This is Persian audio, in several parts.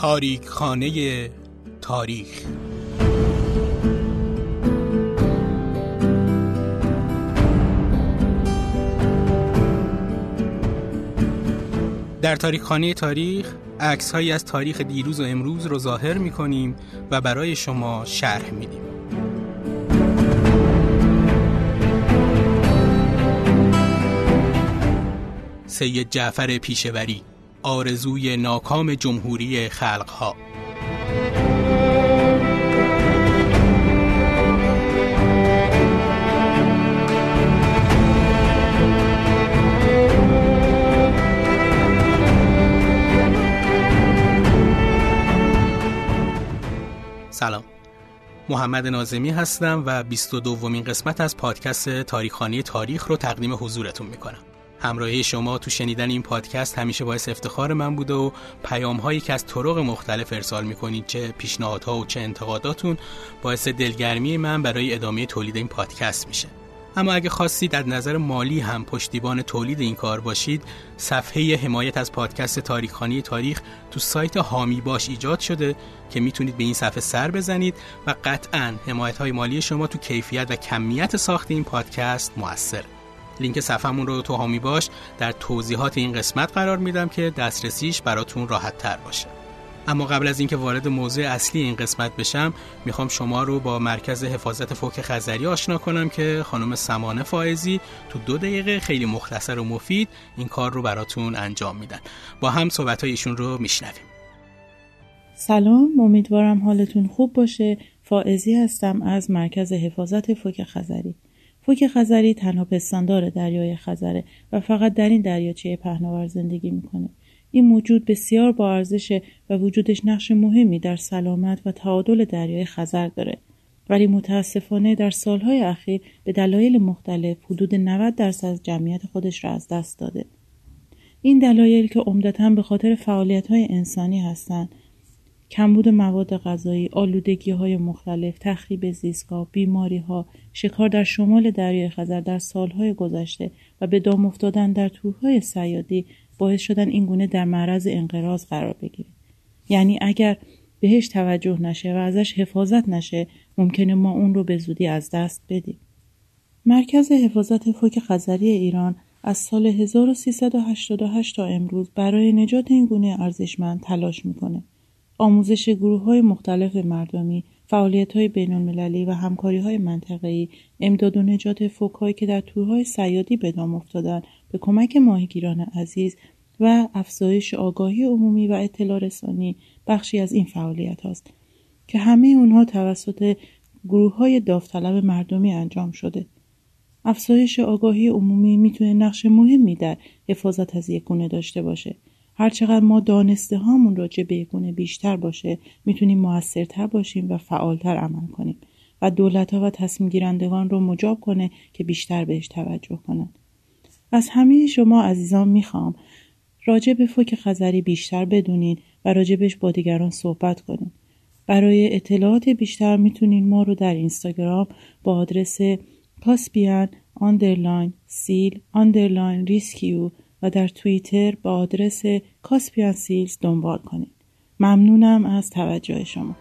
تاریک خانه تاریخ در تاریخ خانه تاریخ عکس هایی از تاریخ دیروز و امروز رو ظاهر می کنیم و برای شما شرح میدیم. سید جعفر پیشوری آرزوی ناکام جمهوری خلقها. سلام. محمد نازمی هستم و 22 دومین قسمت از پادکست تاریخانی تاریخ رو تقدیم حضورتون می‌کنم. همراهی شما تو شنیدن این پادکست همیشه باعث افتخار من بوده و پیام هایی که از طرق مختلف ارسال می‌کنید چه پیشنهادها و چه انتقاداتون باعث دلگرمی من برای ادامه تولید این پادکست میشه. اما اگه خواستید در نظر مالی هم پشتیبان تولید این کار باشید صفحه حمایت از پادکست تاریخانی تاریخ تو سایت هامی باش ایجاد شده که می‌تونید به این صفحه سر بزنید و قطعا حمایت های مالی شما تو کیفیت و کمیت ساخت این پادکست موثر. لینک صفحمون رو تو هامی باش. در توضیحات این قسمت قرار میدم که دسترسیش براتون راحت تر باشه. اما قبل از اینکه وارد موضوع اصلی این قسمت بشم می‌خوام شما رو با مرکز حفاظت فوک خزری آشنا کنم که خانم سمانه فائزی تو دو دقیقه خیلی مختصر و مفید این کار رو براتون انجام میدن. با هم صحبت ایشون رو میشنویم. سلام امیدوارم حالتون خوب باشه. فائزی هستم از مرکز حفاظت فوک خزری. فوک خزری تنها پستاندار دریای خزره و فقط در این دریاچه پهناور زندگی می‌کنه. این موجود بسیار با ارزشه و وجودش نقش مهمی در سلامت و تعادل دریای خزر داره. ولی متاسفانه در سالهای اخیر به دلایل مختلف حدود 90 درصد از جمعیت خودش را از دست داده. این دلایل که عمدتا به خاطر فعالیت های انسانی هستند کمبود مواد غذایی، آلودگی های مختلف، تخریب زیستگاه، بیماری ها، شکار در شمال دریای خزر در سالهای گذشته و به دام افتادن در تورهای سیادی باعث شدن این گونه در معرض انقراض قرار بگیره. یعنی اگر بهش توجه نشه و ازش حفاظت نشه ممکنه ما اون رو به زودی از دست بدیم. مرکز حفاظت فوک خزری ایران از سال 1388 تا امروز برای نجات این گونه ارزشمند تلاش می‌کنه. آموزش گروه های مختلف مردمی، فعالیت های بین المللی و همکاری های منطقه‌ای، امداد و نجات فوکهایی که در تورهای سیادی به دام افتادن به کمک ماهیگیران عزیز و افزایش آگاهی عمومی و اطلاع رسانی بخشی از این فعالیت هاست که همه اونها توسط گروه های داوطلب مردمی انجام شده. افزایش آگاهی عمومی می‌تونه نقش مهمی در حفاظت از یک گونه داشته باشه هرچقدر ما دانسته هامون راجع به گونه بیشتر باشه می‌تونیم موثرتر باشیم و فعالتر عمل کنیم و دولت ها و تصمیم گیرندگان رو مجاب کنه که بیشتر بهش توجه کنند. از همه شما عزیزان می‌خوام راجع به فوک خزری بیشتر بدونین و راجبش با دیگران صحبت کنین. برای اطلاعات بیشتر می‌تونین ما رو در اینستاگرام با آدرس Caspian underline seal underline rescue و در توییتر با آدرس کاسپیان سیلز دنبال کنید. ممنونم از توجه شما.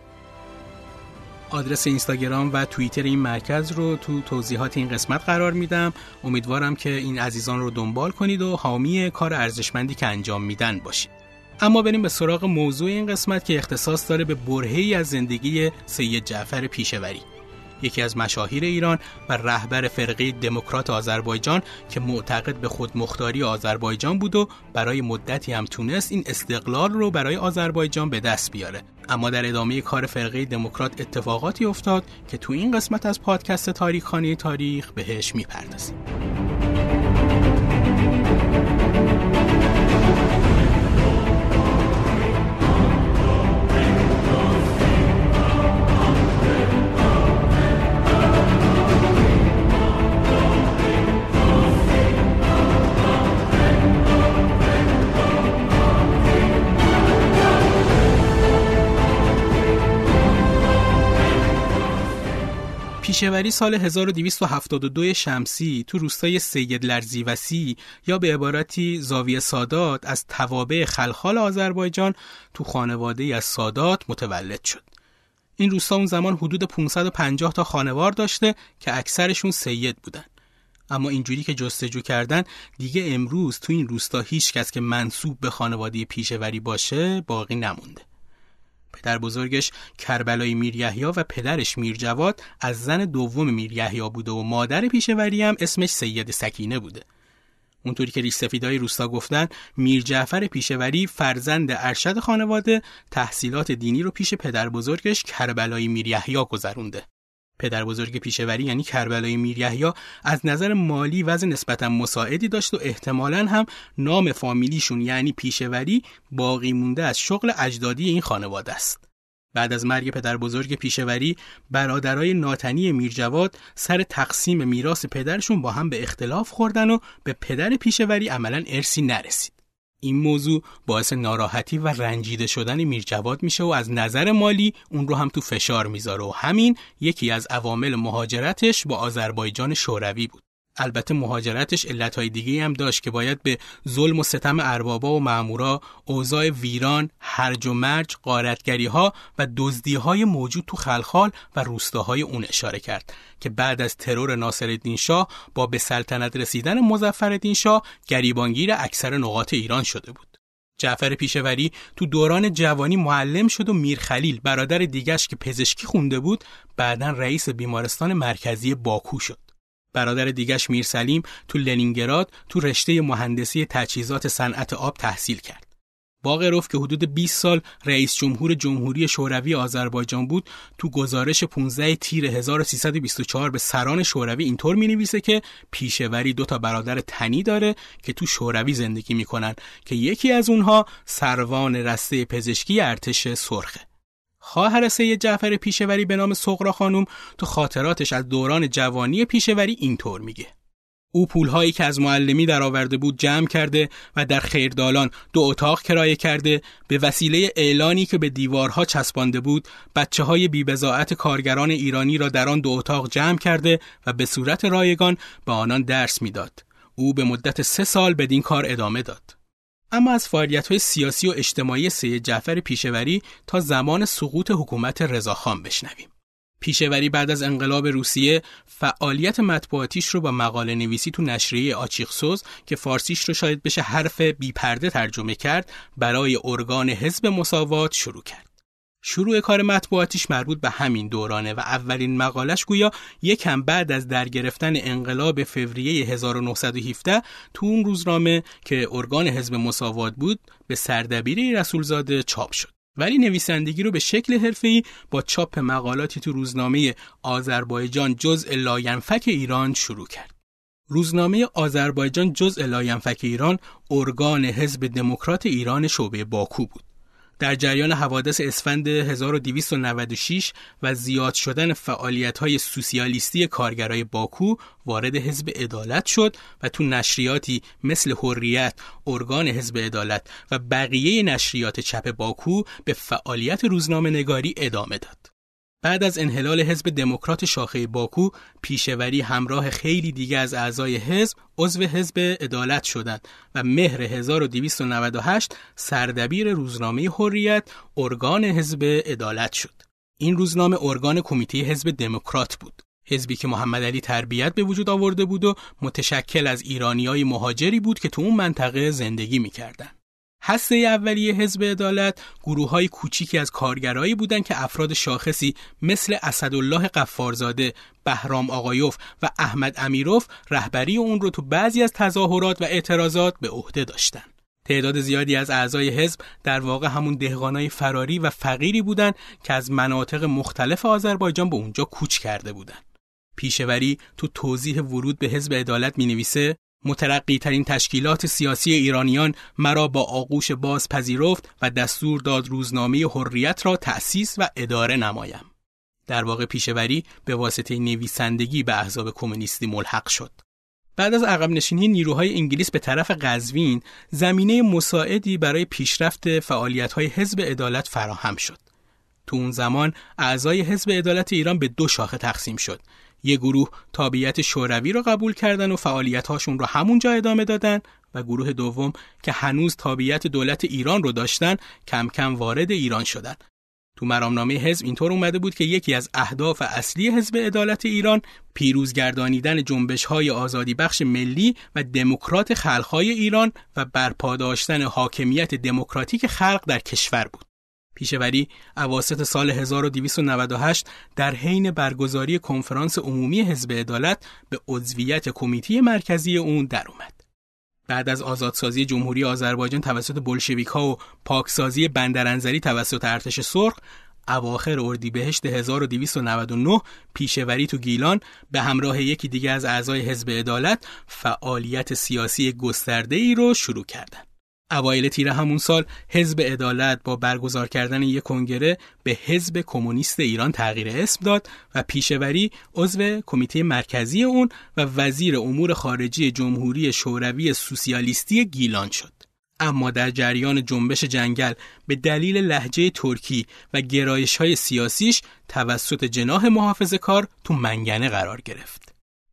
آدرس اینستاگرام و توییتر این مرکز رو تو توضیحات این قسمت قرار میدم امیدوارم که این عزیزان رو دنبال کنید و حامی کار ارزشمندی که انجام میدن باشید اما بریم به سراغ موضوع این قسمت که اختصاص داره به برهه‌ای از زندگی سید جعفر پیشوری یکی از مشاهیر ایران و رهبر فرقه دموکرات آذربایجان که معتقد به خودمختاری آذربایجان بود و برای مدتی هم تونست این استقلال رو برای آذربایجان به دست بیاره. اما در ادامه کار فرقه دموکرات اتفاقاتی افتاد که تو این قسمت از پادکست تاریخانی تاریخ بهش می‌پردازیم. پیشوری سال 1272 شمسی تو روستای سید لرزیوسی یا به عبارتی زاویه سادات از توابع خلخال آذربایجان تو خانواده از سادات متولد شد. این روستا اون زمان حدود 550 تا خانوار داشته که اکثرشون سید بودن. اما اینجوری که جستجو کردن دیگه امروز تو این روستا هیچ کس که منصوب به خانواده پیشوری باشه باقی نمونده. پدر بزرگش کربلای میر و پدرش میر جواد از زن دوم میر بوده و مادر پیشوری هم اسمش سید سکینه بوده. اونطوری که ریش سفیدای روستا گفتن میر جعفر پیشوری فرزند ارشد خانواده تحصیلات دینی رو پیش پدر بزرگش کربلای میر گذرونده. پدر بزرگ پیشوری یعنی کربلای میر از نظر مالی وضع نسبتا مساعدی داشت و احتمالا هم نام فامیلیشون یعنی پیشوری باقی مونده از شغل اجدادی این خانواده است. بعد از مرگ پدر بزرگ پیشوری برادرای ناتنی میرجواد سر تقسیم میراث پدرشون با هم به اختلاف خوردن و به پدر پیشوری عملا ارسی نرسید. این موضوع باعث ناراحتی و رنجیده شدن میرجواد میشه و از نظر مالی اون رو هم تو فشار می‌ذاره و همین یکی از عوامل مهاجرتش با آذربایجان شوروی بود. البته مهاجرتش علتهای دیگه هم داشت که باید به ظلم و ستم اربابا و مامورا، اوضاع ویران، هرج و مرج، قارتگری ها و دزدی های موجود تو خلخال و روستاهای اون اشاره کرد که بعد از ترور ناصرالدین شاه با به سلطنت رسیدن مظفرالدین شاه گریبانگیر اکثر نقاط ایران شده بود. جعفر پیشوری تو دوران جوانی معلم شد و میرخلیل برادر دیگش که پزشکی خونده بود بعدا رئیس بیمارستان مرکزی باکو شد. برادر دیگش میرسلیم تو لنینگراد تو رشته مهندسی تجهیزات صنعت آب تحصیل کرد. باقروف که حدود 20 سال رئیس جمهور جمهوری شوروی آذربایجان بود تو گزارش 15 تیر 1324 به سران شوروی اینطور می نویسه که پیشوری دو تا برادر تنی داره که تو شوروی زندگی می‌کنن که یکی از اونها سروان رسته پزشکی ارتش سرخه خواهر سید جعفر پیشوری به نام سغرا خانم تو خاطراتش از دوران جوانی پیشوری اینطور میگه او پولهایی که از معلمی درآورده بود جمع کرده و در خیردالان دو اتاق کرایه کرده به وسیله اعلانی که به دیوارها چسبانده بود بچه های بیبزاعت کارگران ایرانی را در آن دو اتاق جمع کرده و به صورت رایگان به آنان درس می‌داد. او به مدت سه سال بدین کار ادامه داد. اما از فعالیت های سیاسی و اجتماعی سید جعفر پیشوری تا زمان سقوط حکومت رضاخان بشنویم. پیشوری بعد از انقلاب روسیه فعالیت مطبوعاتیش رو با مقاله نویسی تو نشریه آچیخسوز که فارسیش رو شاید بشه حرف بیپرده ترجمه کرد برای ارگان حزب مساوات شروع کرد. شروع کار مطبوعاتیش مربوط به همین دورانه و اولین مقالش گویا یکم بعد از درگرفتن انقلاب فوریه 1917 تو اون روزنامه که ارگان حزب مساوات بود به سردبیری رسولزاده چاپ شد. ولی نویسندگی رو به شکل حرفه‌ای با چاپ مقالاتی تو روزنامه آذربایجان جزء لاینفک ایران شروع کرد. روزنامه آذربایجان جزء لاینفک ایران ارگان حزب دموکرات ایران شعبه باکو بود. در جریان حوادث اسفند 1296 و زیاد شدن های سوسیالیستی کارگرای باکو وارد حزب عدالت شد و تو نشریاتی مثل حریت، ارگان حزب عدالت و بقیه نشریات چپ باکو به فعالیت روزنامه نگاری ادامه داد. بعد از انحلال حزب دموکرات شاخه باکو پیشوری همراه خیلی دیگه از اعضای حزب عضو حزب عدالت شدند و مهر 1298 سردبیر روزنامه حریت ارگان حزب عدالت شد. این روزنامه ارگان کمیته حزب دموکرات بود. حزبی که محمد علی تربیت به وجود آورده بود و متشکل از ایرانیای مهاجری بود که تو اون منطقه زندگی می‌کردند. هسته اولیه حزب عدالت گروه های کوچیکی از کارگرایی بودند که افراد شاخصی مثل اسدالله قفارزاده، بهرام آقایوف و احمد امیروف رهبری اون رو تو بعضی از تظاهرات و اعتراضات به عهده داشتند. تعداد زیادی از اعضای حزب در واقع همون دهقانای فراری و فقیری بودند که از مناطق مختلف آذربایجان به اونجا کوچ کرده بودند. پیشوری تو توضیح ورود به حزب عدالت می نویسه مترقی ترین تشکیلات سیاسی ایرانیان مرا با آغوش باز پذیرفت و دستور داد روزنامه حریت را تأسیس و اداره نمایم. در واقع پیشوری به واسطه نویسندگی به احزاب کمونیستی ملحق شد. بعد از عقب نشینی نیروهای انگلیس به طرف قزوین، زمینه مساعدی برای پیشرفت فعالیت‌های حزب عدالت فراهم شد. تو اون زمان اعضای حزب عدالت ایران به دو شاخه تقسیم شد یه گروه تابعیت شوروی رو قبول کردن و فعالیت‌هاشون رو همونجا ادامه دادن و گروه دوم که هنوز تابعیت دولت ایران رو داشتن کم کم وارد ایران شدن. تو مرامنامه حزب اینطور اومده بود که یکی از اهداف اصلی حزب عدالت ایران پیروزگردانیدن جنبش های آزادی بخش ملی و دموکرات خلقهای ایران و برپا داشتن حاکمیت دموکراتیک خلق در کشور بود. پیشوری اواسط سال 1298 در حین برگزاری کنفرانس عمومی حزب عدالت به عضویت کمیته مرکزی اون در اومد. بعد از آزادسازی جمهوری آذربایجان توسط بلشویک‌ها و پاکسازی بندرانزلی توسط ارتش سرخ اواخر اردیبهشت 1299 پیشوری تو گیلان به همراه یکی دیگه از اعضای حزب عدالت فعالیت سیاسی گسترده ای رو شروع کردند. اوایل تیر همون سال حزب عدالت با برگزار کردن یک کنگره به حزب کمونیست ایران تغییر اسم داد و پیشوری عضو کمیته مرکزی اون و وزیر امور خارجی جمهوری شوروی سوسیالیستی گیلان شد. اما در جریان جنبش جنگل به دلیل لحجه ترکی و گرایش های سیاسیش توسط جناح محافظ کار تو منگنه قرار گرفت.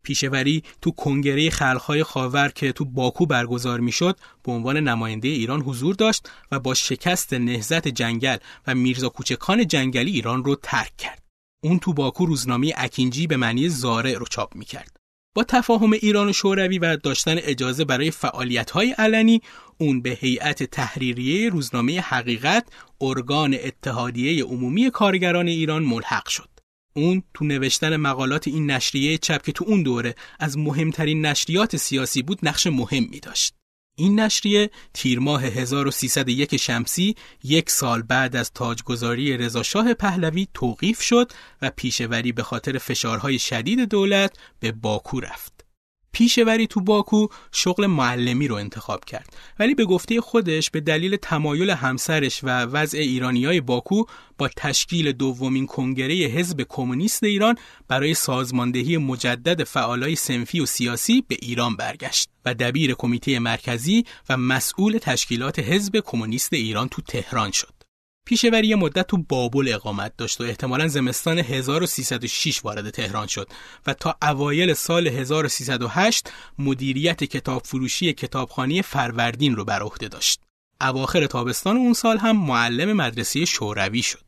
پیشوری تو کنگره خلقهای خاور که تو باکو برگزار می‌شد به عنوان نماینده ایران حضور داشت و با شکست نهزت جنگل و میرزا کوچکان جنگلی ایران رو ترک کرد. اون تو باکو روزنامه اکینجی به معنی زارع رو چاپ می‌کرد. با تفاهم ایران و شوروی و داشتن اجازه برای فعالیت‌های علنی اون به هیئت تحریریه روزنامه حقیقت ارگان اتحادیه عمومی کارگران ایران ملحق شد. اون تو نوشتن مقالات این نشریه چپ که تو اون دوره از مهمترین نشریات سیاسی بود نقش مهمی داشت. این نشریه تیر ماه 1301 شمسی یک سال بعد از تاجگذاری رضاشاه پهلوی توقیف شد و پیشوری به خاطر فشارهای شدید دولت به باکو رفت. پیشوری تو باکو شغل معلمی رو انتخاب کرد ولی به گفته خودش به دلیل تمایل همسرش و وضع ایرانیای باکو با تشکیل دومین کنگره حزب کمونیست ایران برای سازماندهی مجدد فعالای سنفی و سیاسی به ایران برگشت و دبیر کمیته مرکزی و مسئول تشکیلات حزب کمونیست ایران تو تهران شد. پیشوری مدت تو بابل اقامت داشت و احتمالا زمستان 1306 وارد تهران شد و تا اوایل سال 1308 مدیریت کتاب فروشی کتابخانه فروردین رو بر عهده داشت. اواخر تابستان اون سال هم معلم مدرسه شوروی شد.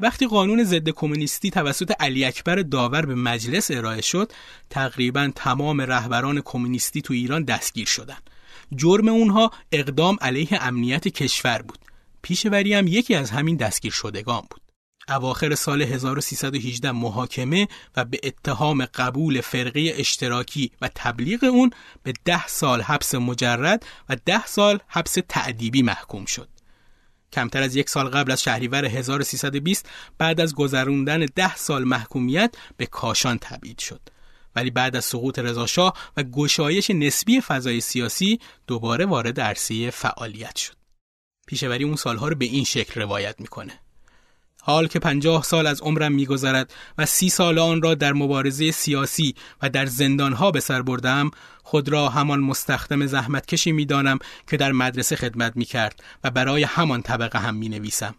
وقتی قانون ضد کمونیستی توسط علی اکبر داور به مجلس ارائه شد، تقریبا تمام رهبران کمونیستی تو ایران دستگیر شدند. جرم اونها اقدام علیه امنیت کشور بود. پیشوری هم یکی از همین دستگیر شدگان بود. اواخر سال 1318 محاکمه و به اتهام قبول فرقه اشتراکی و تبلیغ اون به ده سال حبس مجرد و ده سال حبس تعدیبی محکوم شد. کمتر از یک سال قبل از شهریور 1320 بعد از گذروندن ده سال محکومیت به کاشان تبعید شد. ولی بعد از سقوط رضاشاه و گشایش نسبی فضای سیاسی دوباره وارد عرصه فعالیت شد. پیشوری اون سالها رو به این شکل روایت می‌کنه حال که پنجاه سال از عمرم میگذرد و سی سال آن را در مبارزه سیاسی و در زندانها به سر بردم خود را همان مستخدم زحمتکشی می‌دانم که در مدرسه خدمت می‌کرد و برای همان طبقه هم می نویسم.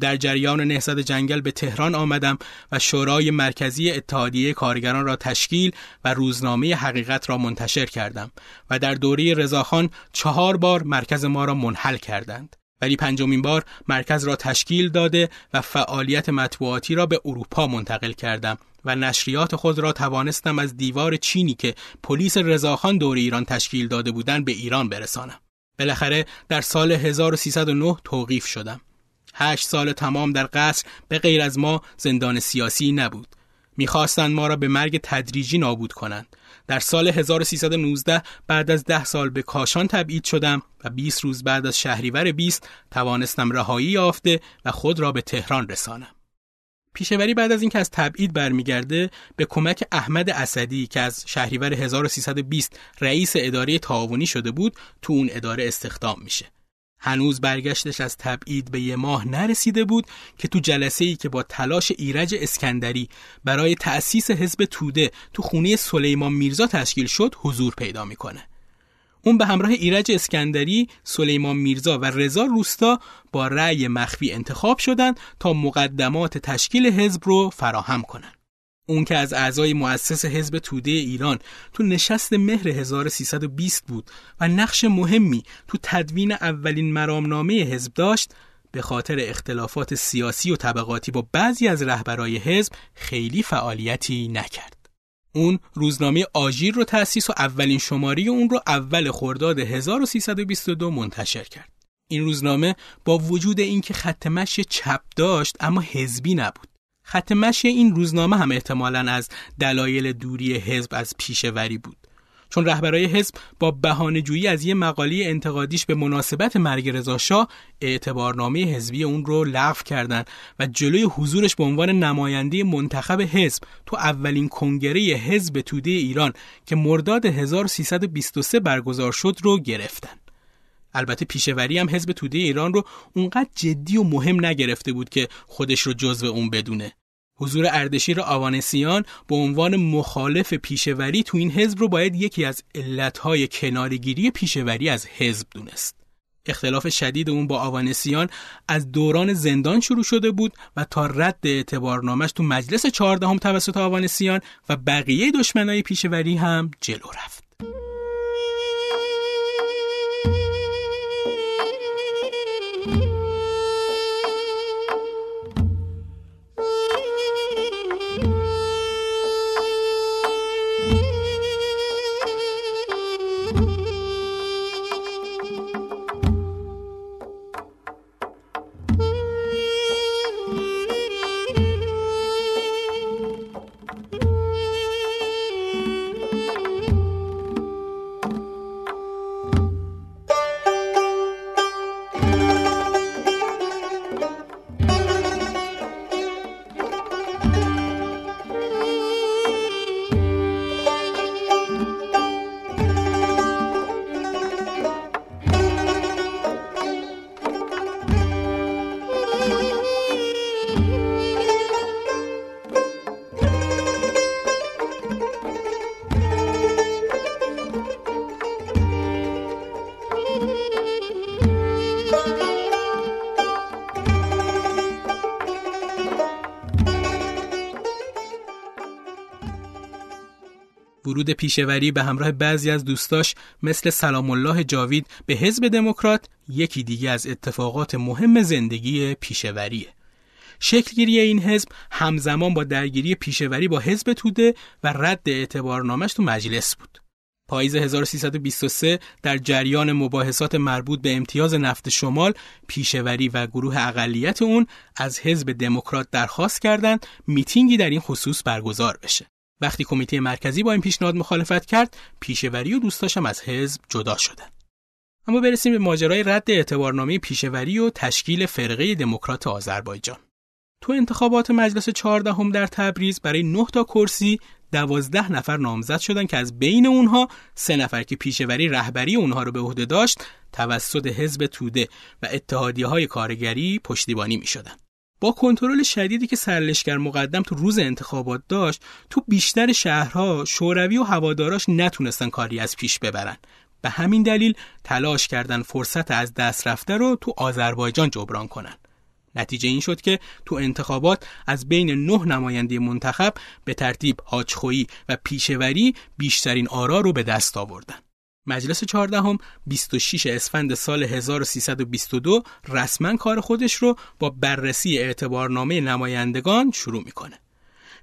در جریان نهضت جنگل به تهران آمدم و شورای مرکزی اتحادیه کارگران را تشکیل و روزنامه حقیقت را منتشر کردم و در دوره رضاخان چهار بار مرکز ما را منحل کردند. ولی پنجمین بار مرکز را تشکیل داده و فعالیت مطبوعاتی را به اروپا منتقل کردم و نشریات خود را توانستم از دیوار چینی که پلیس رضاخان دور ایران تشکیل داده بودند به ایران برسانم. بالاخره در سال 1309 توقیف شدم. هشت سال تمام در قصر به غیر از ما زندان سیاسی نبود. می‌خواستند ما را به مرگ تدریجی نابود کنند. در سال 1319 بعد از ده سال به کاشان تبعید شدم و 20 روز بعد از شهریور 20 توانستم رهایی یافته و خود را به تهران رسانم. پیشوری بعد از اینکه از تبعید برمیگرده به کمک احمد اسدی که از شهریور 1320 رئیس اداره تعاونی شده بود تو اون اداره استخدام میشه. هنوز برگشتش از تبعید به یه ماه نرسیده بود که تو جلسه ای که با تلاش ایرج اسکندری برای تأسیس حزب توده تو خونه سلیمان میرزا تشکیل شد حضور پیدا می‌کنه. اون به همراه ایرج اسکندری، سلیمان میرزا و رضا روستا با رأی مخفی انتخاب شدند تا مقدمات تشکیل حزب رو فراهم کنند. اون که از اعضای مؤسس حزب توده ایران تو نشست مهر 1320 بود و نقش مهمی تو تدوین اولین مرامنامه حزب داشت به خاطر اختلافات سیاسی و طبقاتی با بعضی از رهبرای حزب خیلی فعالیتی نکرد. اون روزنامه آژیر رو تأسیس و اولین شماری اون رو اول خرداد 1322 منتشر کرد. این روزنامه با وجود اینکه خط مشی چپ داشت اما حزبی نبود. خط این روزنامه هم احتمالا از دلایل دوری حزب از پیشوری بود. چون رهبرای حزب با بهانه‌جویی از یه مقاله انتقادیش به مناسبت مرگ رضا شاه اعتبارنامه حزبی اون رو لغو کردند و جلوی حضورش به عنوان نماینده منتخب حزب تو اولین کنگره حزب توده ایران که مرداد 1323 برگزار شد رو گرفتن. البته پیشوری هم حزب توده ایران رو اونقدر جدی و مهم نگرفته بود که خودش رو جزو اون بدونه. حضور اردشیر آوانسیان به عنوان مخالف پیشوری تو این حزب رو باید یکی از علتهای کنارگیری پیشوری از حزب دونست. اختلاف شدید اون با آوانسیان از دوران زندان شروع شده بود و تا رد اعتبارنامش تو مجلس چهاردهم توسط آوانسیان و بقیه دشمنای پیشوری هم جلو رفت. پیشوری به همراه بعضی از دوستاش مثل سلام الله جاوید به حزب دموکرات یکی دیگه از اتفاقات مهم زندگی پیشوریه. شکلگیری این حزب همزمان با درگیری پیشوری با حزب توده و رد اعتبارنامش تو مجلس بود. پاییز 1323 در جریان مباحثات مربوط به امتیاز نفت شمال پیشوری و گروه اقلیت اون از حزب دموکرات درخواست کردند میتینگی در این خصوص برگزار بشه. وقتی کمیته مرکزی با این پیشنهاد مخالفت کرد پیشوری و دوستاشم از حزب جدا شدند اما برسیم به ماجرای رد اعتبارنامه پیشوری و تشکیل فرقه دموکرات آذربایجان تو انتخابات مجلس چهاردهم در تبریز برای 9 تا کرسی دوازده نفر نامزد شدن که از بین اونها سه نفر که پیشوری رهبری اونها رو به عهده داشت توسط حزب توده و اتحادیه های کارگری پشتیبانی می. با کنترل شدیدی که سرلشکر مقدم تو روز انتخابات داشت تو بیشتر شهرها شوروی و هواداراش نتونستن کاری از پیش ببرن. به همین دلیل تلاش کردن فرصت از دست رفته رو تو آذربایجان جبران کنن. نتیجه این شد که تو انتخابات از بین نه نماینده منتخب به ترتیب حاجخویی و پیشوری بیشترین آرا رو به دست آوردن. مجلس چهاردهم 26 اسفند سال 1322 رسما کار خودش رو با بررسی اعتبارنامه نمایندگان شروع می‌کنه.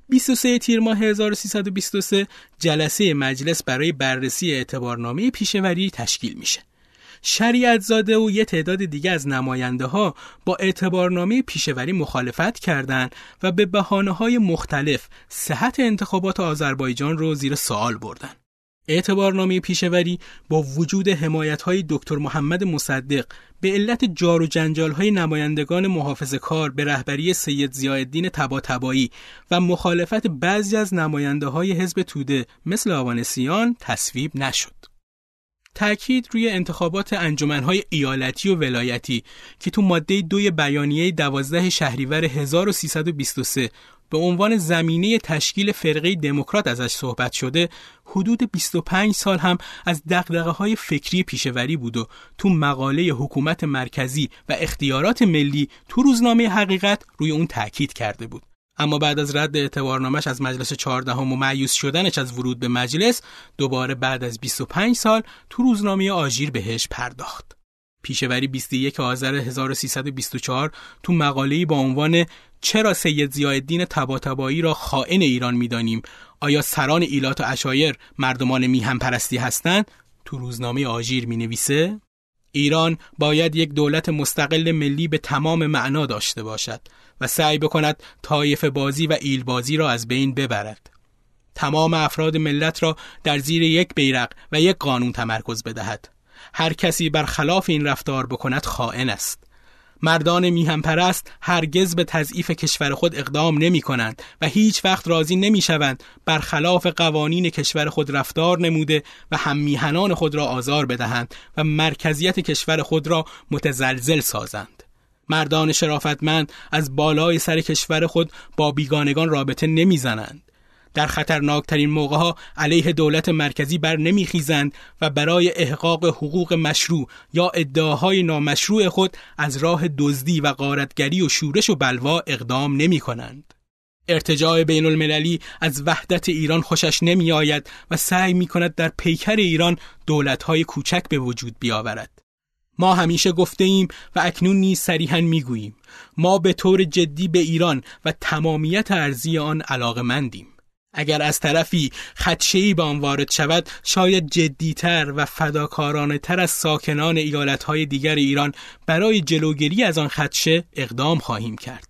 23 تیر ماه 1323 جلسه مجلس برای بررسی اعتبارنامه پیشوری تشکیل میشه. شریعت زاده و یه تعداد دیگه از نماینده ها با اعتبارنامه پیشوری مخالفت کردند و به بحانه های مختلف صحت انتخابات آذربایجان رو زیر سوال بردن. اعتبارنامه پیشوری با وجود حمایت های دکتر محمد مصدق به علت جار و جنجال های نمایندگان محافظ کار به رهبری سید زیاددین تباتبایی و مخالفت بعضی از نماینده های حزب توده مثل آوانسیان تصویب نشد. تأکید روی انتخابات انجمنهای ایالتی و ولایتی که تو ماده دوی بیانیه 12 شهریور 1323 به عنوان زمینه تشکیل فرقه دموکرات ازش صحبت شده حدود 25 سال هم از دقدقه های فکری پیشوری بود و تو مقاله حکومت مرکزی و اختیارات ملی تو روزنامه حقیقت روی اون تاکید کرده بود اما بعد از رد اعتبارنامش از مجلس چهاردهم و معیوس شدنش از ورود به مجلس دوباره بعد از 25 سال تو روزنامه آژیر بهش پرداخت. پیشوری 21 آذر 1324 تو مقاله‌ای با عنوان چرا سید ضیاءالدین طباطبایی را خائن ایران می‌دانیم آیا سران ایلات و اشایر مردمان میهم پرستی هستند تو روزنامه آژیر می نویسه ایران باید یک دولت مستقل ملی به تمام معنا داشته باشد و سعی بکند طایف بازی و ایل بازی را از بین ببرد. تمام افراد ملت را در زیر یک بیرق و یک قانون تمرکز بدهد. هر کسی بر خلاف این رفتار بکند خائن است. مردان میهم پرست هرگز به تضعیف کشور خود اقدام نمی کنند و هیچ وقت راضی نمی شوند برخلاف قوانین کشور خود رفتار نموده و هم میهنان خود را آزار بدهند و مرکزیت کشور خود را متزلزل سازند. مردان شرافتمند از بالای سر کشور خود با بیگانگان رابطه نمی‌زنند. در خطرناکترین موقع ها علیه دولت مرکزی بر نمیخیزند و برای احقاق حقوق مشروع یا ادعاهای نامشروع خود از راه دزدی و غارتگری و شورش و بلوا اقدام نمی کنند. ارتجاع بین المللی از وحدت ایران خوشش نمی آید و سعی می کند در پیکر ایران دولتهای کوچک به وجود بیاورد. ما همیشه گفته ایم و اکنون نیز صریحا می‌گوییم ما به طور جدی به ایران و تمامیت ارزی آن علاقه مندیم. اگر از طرفی خدشه‌ای به آن وارد شود شاید جدیتر و فداکارانه تر از ساکنان ایالتهای دیگر ایران برای جلوگیری از آن خدشه اقدام خواهیم کرد.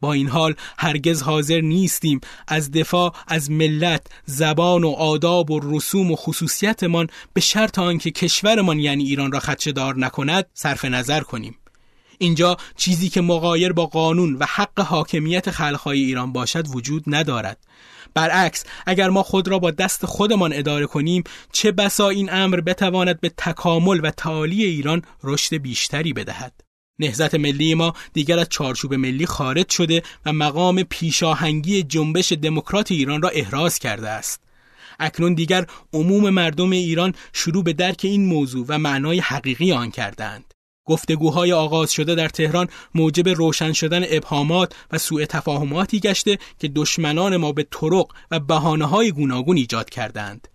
با این حال هرگز حاضر نیستیم از دفاع از ملت، زبان و آداب و رسوم و خصوصیتمان به شرط آنکه کشورمان یعنی ایران را خدشه دار نکند صرف نظر کنیم. اینجا چیزی که مقایر با قانون و حق حاکمیت خلقهای ایران باشد وجود ندارد برعکس اگر ما خود را با دست خودمان اداره کنیم چه بسا این امر بتواند به تکامل و تعالی ایران رشد بیشتری بدهد؟ نهزت ملی ما دیگر از چارچوب ملی خارج شده و مقام پیشاهنگی جنبش دموکرات ایران را احراز کرده است. اکنون دیگر عموم مردم ایران شروع به درک این موضوع و معنای حقیقی آن کردند. گفتگوهای آغاز شده در تهران موجب روشن شدن ابهامات و سوء تفاهماتی گشته که دشمنان ما به طرق و بحانه های گوناگون ایجاد کردند.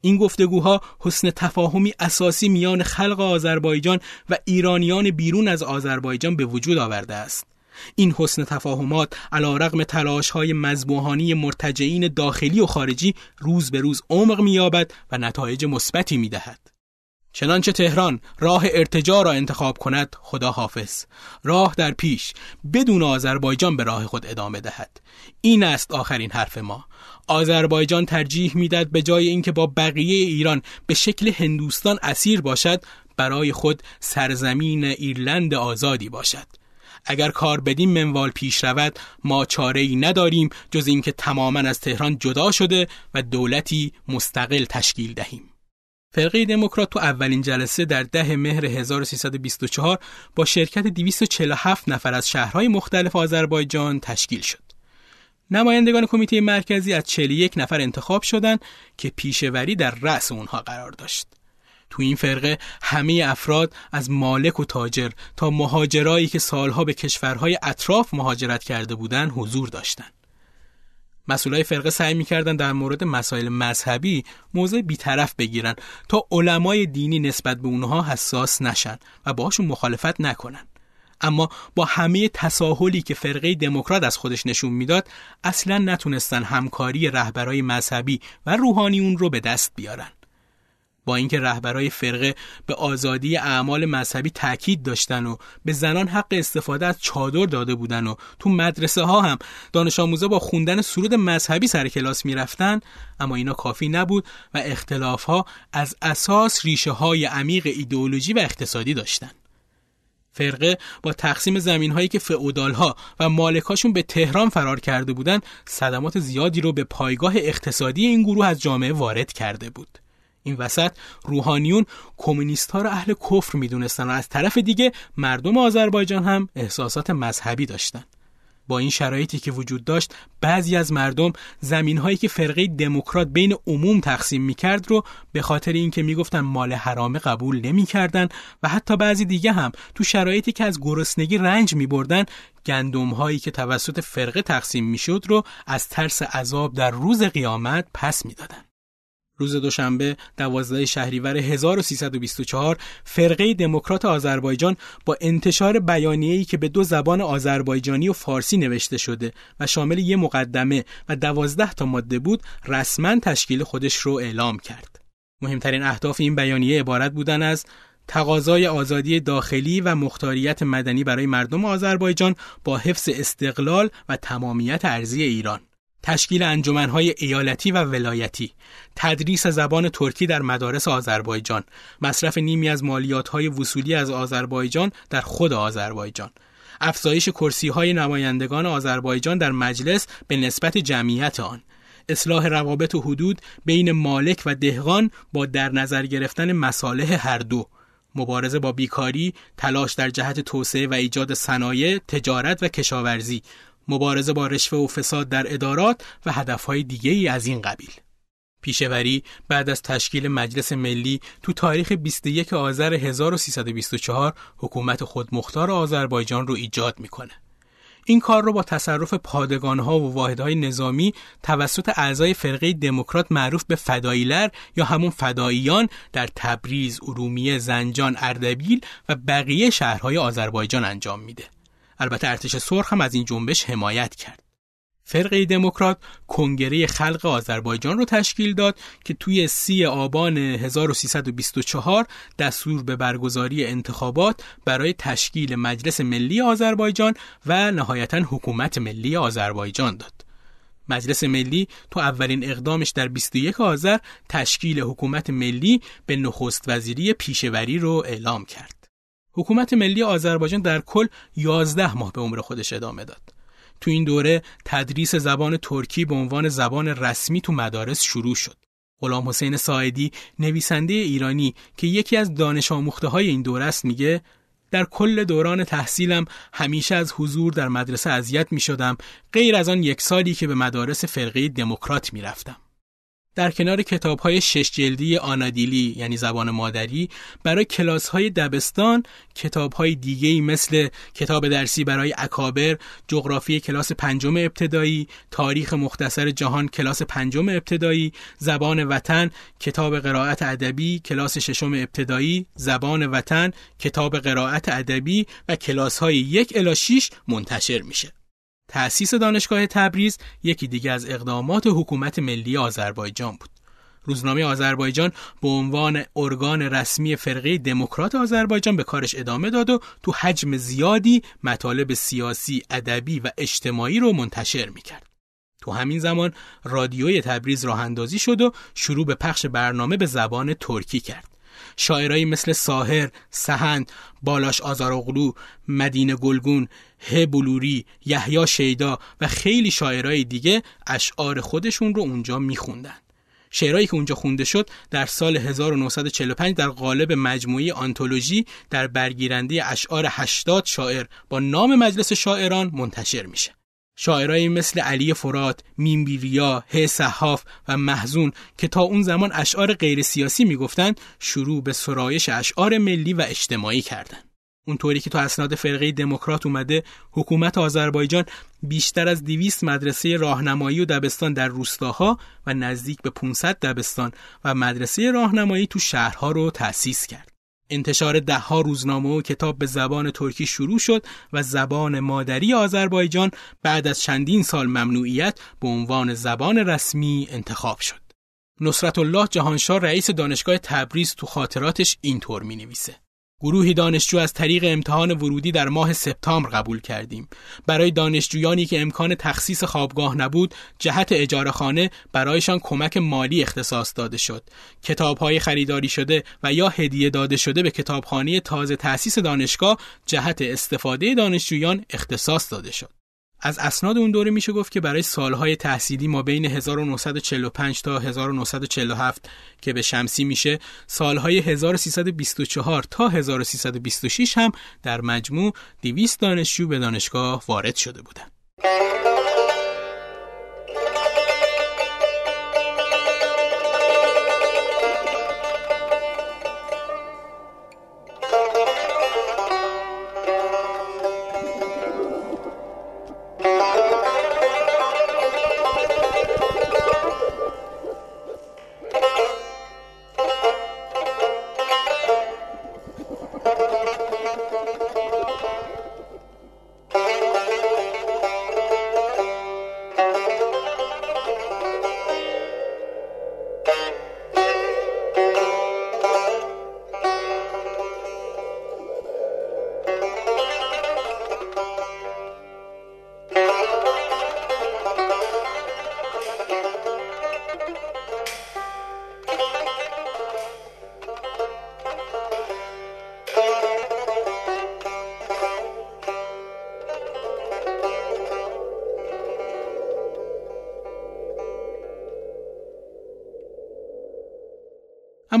این گفتگوها حسن تفاهمی اساسی میان خلق آذربایجان و ایرانیان بیرون از آذربایجان به وجود آورده است. این حسن تفاهمات علا رقم تلاش های مذبوحانی مرتجعین داخلی و خارجی روز به روز عمق مییابد و نتایج مثبتی می‌دهد. چنانچه تهران راه ارتجا را انتخاب کند خدا حافظ. راه در پیش بدون آذربایجان به راه خود ادامه دهد. این است آخرین حرف ما. آذربایجان ترجیح می‌داد به جای اینکه با بقیه ایران به شکل هندوستان اسیر باشد برای خود سرزمین ایرلند آزادی باشد. اگر کار بدین منوال پیش رود ما چاره ای نداریم جز اینکه تماما از تهران جدا شده و دولتی مستقل تشکیل دهیم. فرقه دموکرات تو اولین جلسه در ده مهر 1324 با شرکت 247 نفر از شهرهای مختلف آذربایجان تشکیل شد. نمایندگان کمیته مرکزی از 41 نفر انتخاب شدند که پیشوری در رأس اونها قرار داشت. تو این فرقه همه افراد از مالک و تاجر تا مهاجرایی که سالها به کشورهای اطراف مهاجرت کرده بودند حضور داشتند. مسئولای فرقه سعی می‌کردن در مورد مسائل مذهبی موضع بیطرف بگیرن تا علمای دینی نسبت به اونها حساس نشن و باشون مخالفت نکنن. اما با همه تساهلی که فرقه دموکرات از خودش نشون می‌داد اصلا نتونستن همکاری رهبرای مذهبی و روحانی اون رو به دست بیارن. با اینکه رهبرای فرقه به آزادی اعمال مذهبی تاکید داشتن و به زنان حق استفاده از چادر داده بودن و تو مدرسه ها هم دانش آموزا با خوندن سرود مذهبی سر کلاس می‌رفتن اما اینا کافی نبود و اختلاف ها از اساس ریشه های عمیق ایدئولوژی و اقتصادی داشتند. فرقه با تقسیم زمین هایی که فعودال ها و مالکاشون به تهران فرار کرده بودند صدمات زیادی رو به پایگاه اقتصادی این گروه از جامعه وارد کرده بود. این وسط روحانیون کمونیست ها را اهل کفر می‌دونستن و از طرف دیگه مردم آذربایجان هم احساسات مذهبی داشتن. با این شرایطی که وجود داشت بعضی از مردم زمین هایی که فرقه دموکرات بین عموم تقسیم می‌کرد رو به خاطر اینکه می‌گفتن مال حرامه قبول نمی‌کردن و حتی بعضی دیگه هم تو شرایطی که از گرسنگی رنج میبردن گندم هایی که توسط فرقه تقسیم می‌شد رو از ترس عذاب در روز قیامت پس می‌دادن. روز دوشنبه 12 شهریور 1324 فرقه دموکرات آذربایجان با انتشار بیانیه‌ای که به دو زبان آذربایجانی و فارسی نوشته شده و شامل یک مقدمه و دوازده تا ماده بود رسما تشکیل خودش رو اعلام کرد. مهمترین اهداف این بیانیه عبارت بودن از تقاضای آزادی داخلی و مختاریت مدنی برای مردم آذربایجان با حفظ استقلال و تمامیت ارزی ایران تشکیل انجمنهای ایالتی و ولایتی، تدریس زبان ترکی در مدارس آذربایجان، مصرف نیمی از مالیاتهای وصولی از آذربایجان در خود آذربایجان، افزایش کرسی های نمایندگان آذربایجان در مجلس به نسبت جمعیت آن، اصلاح روابط و حدود بین مالک و دهقان با در نظر گرفتن مصالح هر دو، مبارزه با بیکاری، تلاش در جهت توسعه و ایجاد صنایع، تجارت و کشاورزی، مبارزه با رشوه و فساد در ادارات و هدفهای دیگه ای از این قبیل. پیشوری بعد از تشکیل مجلس ملی تو تاریخ 21 آذر 1324 حکومت خودمختار آذربایجان رو ایجاد می‌کنه. این کار رو با تصرف پادگانها و واحدهای نظامی توسط اعضای فرقه دموکرات معروف به فداییلر یا همون فداییان در تبریز، ارومیه، زنجان، اردبیل و بقیه شهرهای آذربایجان انجام میده. البته ارتش سرخ هم از این جنبش حمایت کرد. فرقه دموکرات کنگره خلق آذربایجان رو تشکیل داد که توی سی آبان 1324 دستور به برگزاری انتخابات برای تشکیل مجلس ملی آذربایجان و نهایتا حکومت ملی آذربایجان داد. مجلس ملی تو اولین اقدامش در 21 آذر تشکیل حکومت ملی به نخست وزیری پیشوری رو اعلام کرد. حکومت ملی آذربایجان در کل 11 ماه به عمر خودش ادامه داد. تو این دوره تدریس زبان ترکی به عنوان زبان رسمی تو مدارس شروع شد. غلام حسین ساعدی نویسنده ایرانی که یکی از دانش آموخته های این دوره است میگه در کل دوران تحصیلم همیشه از حضور در مدرسه اذیت می شدم غیر از آن یک سالی که به مدارس فرقه دموکرات می رفتم. در کنار کتاب های شش جلدی آنادیلی یعنی زبان مادری برای کلاس های دبستان کتاب های دیگه مثل کتاب درسی برای اکابر جغرافی کلاس پنجم ابتدایی تاریخ مختصر جهان کلاس پنجم ابتدایی زبان وطن کتاب قرائت ادبی کلاس ششم ابتدایی زبان وطن کتاب قرائت ادبی و کلاس های یک الی 6 منتشر میشه. تأسیس دانشگاه تبریز یکی دیگه از اقدامات حکومت ملی آذربایجان بود. روزنامه آذربایجان به عنوان ارگان رسمی فرقه دموکرات آذربایجان به کارش ادامه داد و تو حجم زیادی مطالب سیاسی، ادبی و اجتماعی رو منتشر می‌کرد. تو همین زمان رادیوی تبریز راه اندازی شد و شروع به پخش برنامه به زبان ترکی کرد. شاعرایی مثل ساهر، سهند، بالاش آزاروغلو، مدینه گلگون، ه بلوری، یحیی شیدا و خیلی شاعرای دیگه اشعار خودشون رو اونجا میخوندن. شعرهایی که اونجا خونده شد در سال 1945 در قالب مجموعی آنتولوژی در برگیرنده اشعار 80 شاعر با نام مجلس شاعران منتشر میشه. شاعرایی مثل علی فرات، میمبیریا، ه صحاف و محزون که تا اون زمان اشعار غیر سیاسی می‌گفتند شروع به سرایش اشعار ملی و اجتماعی کردند. اونطوری که تو اسناد فرقه دموکرات اومده حکومت آذربایجان بیشتر از 200 مدرسه راهنمایی و دبستان در روستاها و نزدیک به 500 دبستان و مدرسه راهنمایی تو شهرها رو تأسیس کرد. انتشار دهها روزنامه و کتاب به زبان ترکی شروع شد و زبان مادری آذربایجان بعد از چندین سال ممنوعیت به عنوان زبان رسمی انتخاب شد. نصرت الله جهانشاه رئیس دانشگاه تبریز تو خاطراتش اینطور می نویسه. گروهی دانشجو از طریق امتحان ورودی در ماه سپتامبر قبول کردیم. برای دانشجویانی که امکان تخصیص خوابگاه نبود، جهت اجاره خانه برایشان کمک مالی اختصاص داده شد. کتابهای خریداری شده و یا هدیه داده شده به کتابخانه تازه تأسیس دانشگاه جهت استفاده دانشجویان اختصاص داده شد. از اسناد اون دوره میشه گفت که برای سالهای تحصیلی ما بین 1945 تا 1947 که به شمسی میشه سالهای 1324 تا 1326 هم در مجموع 200 دانشجو به دانشگاه وارد شده بودند.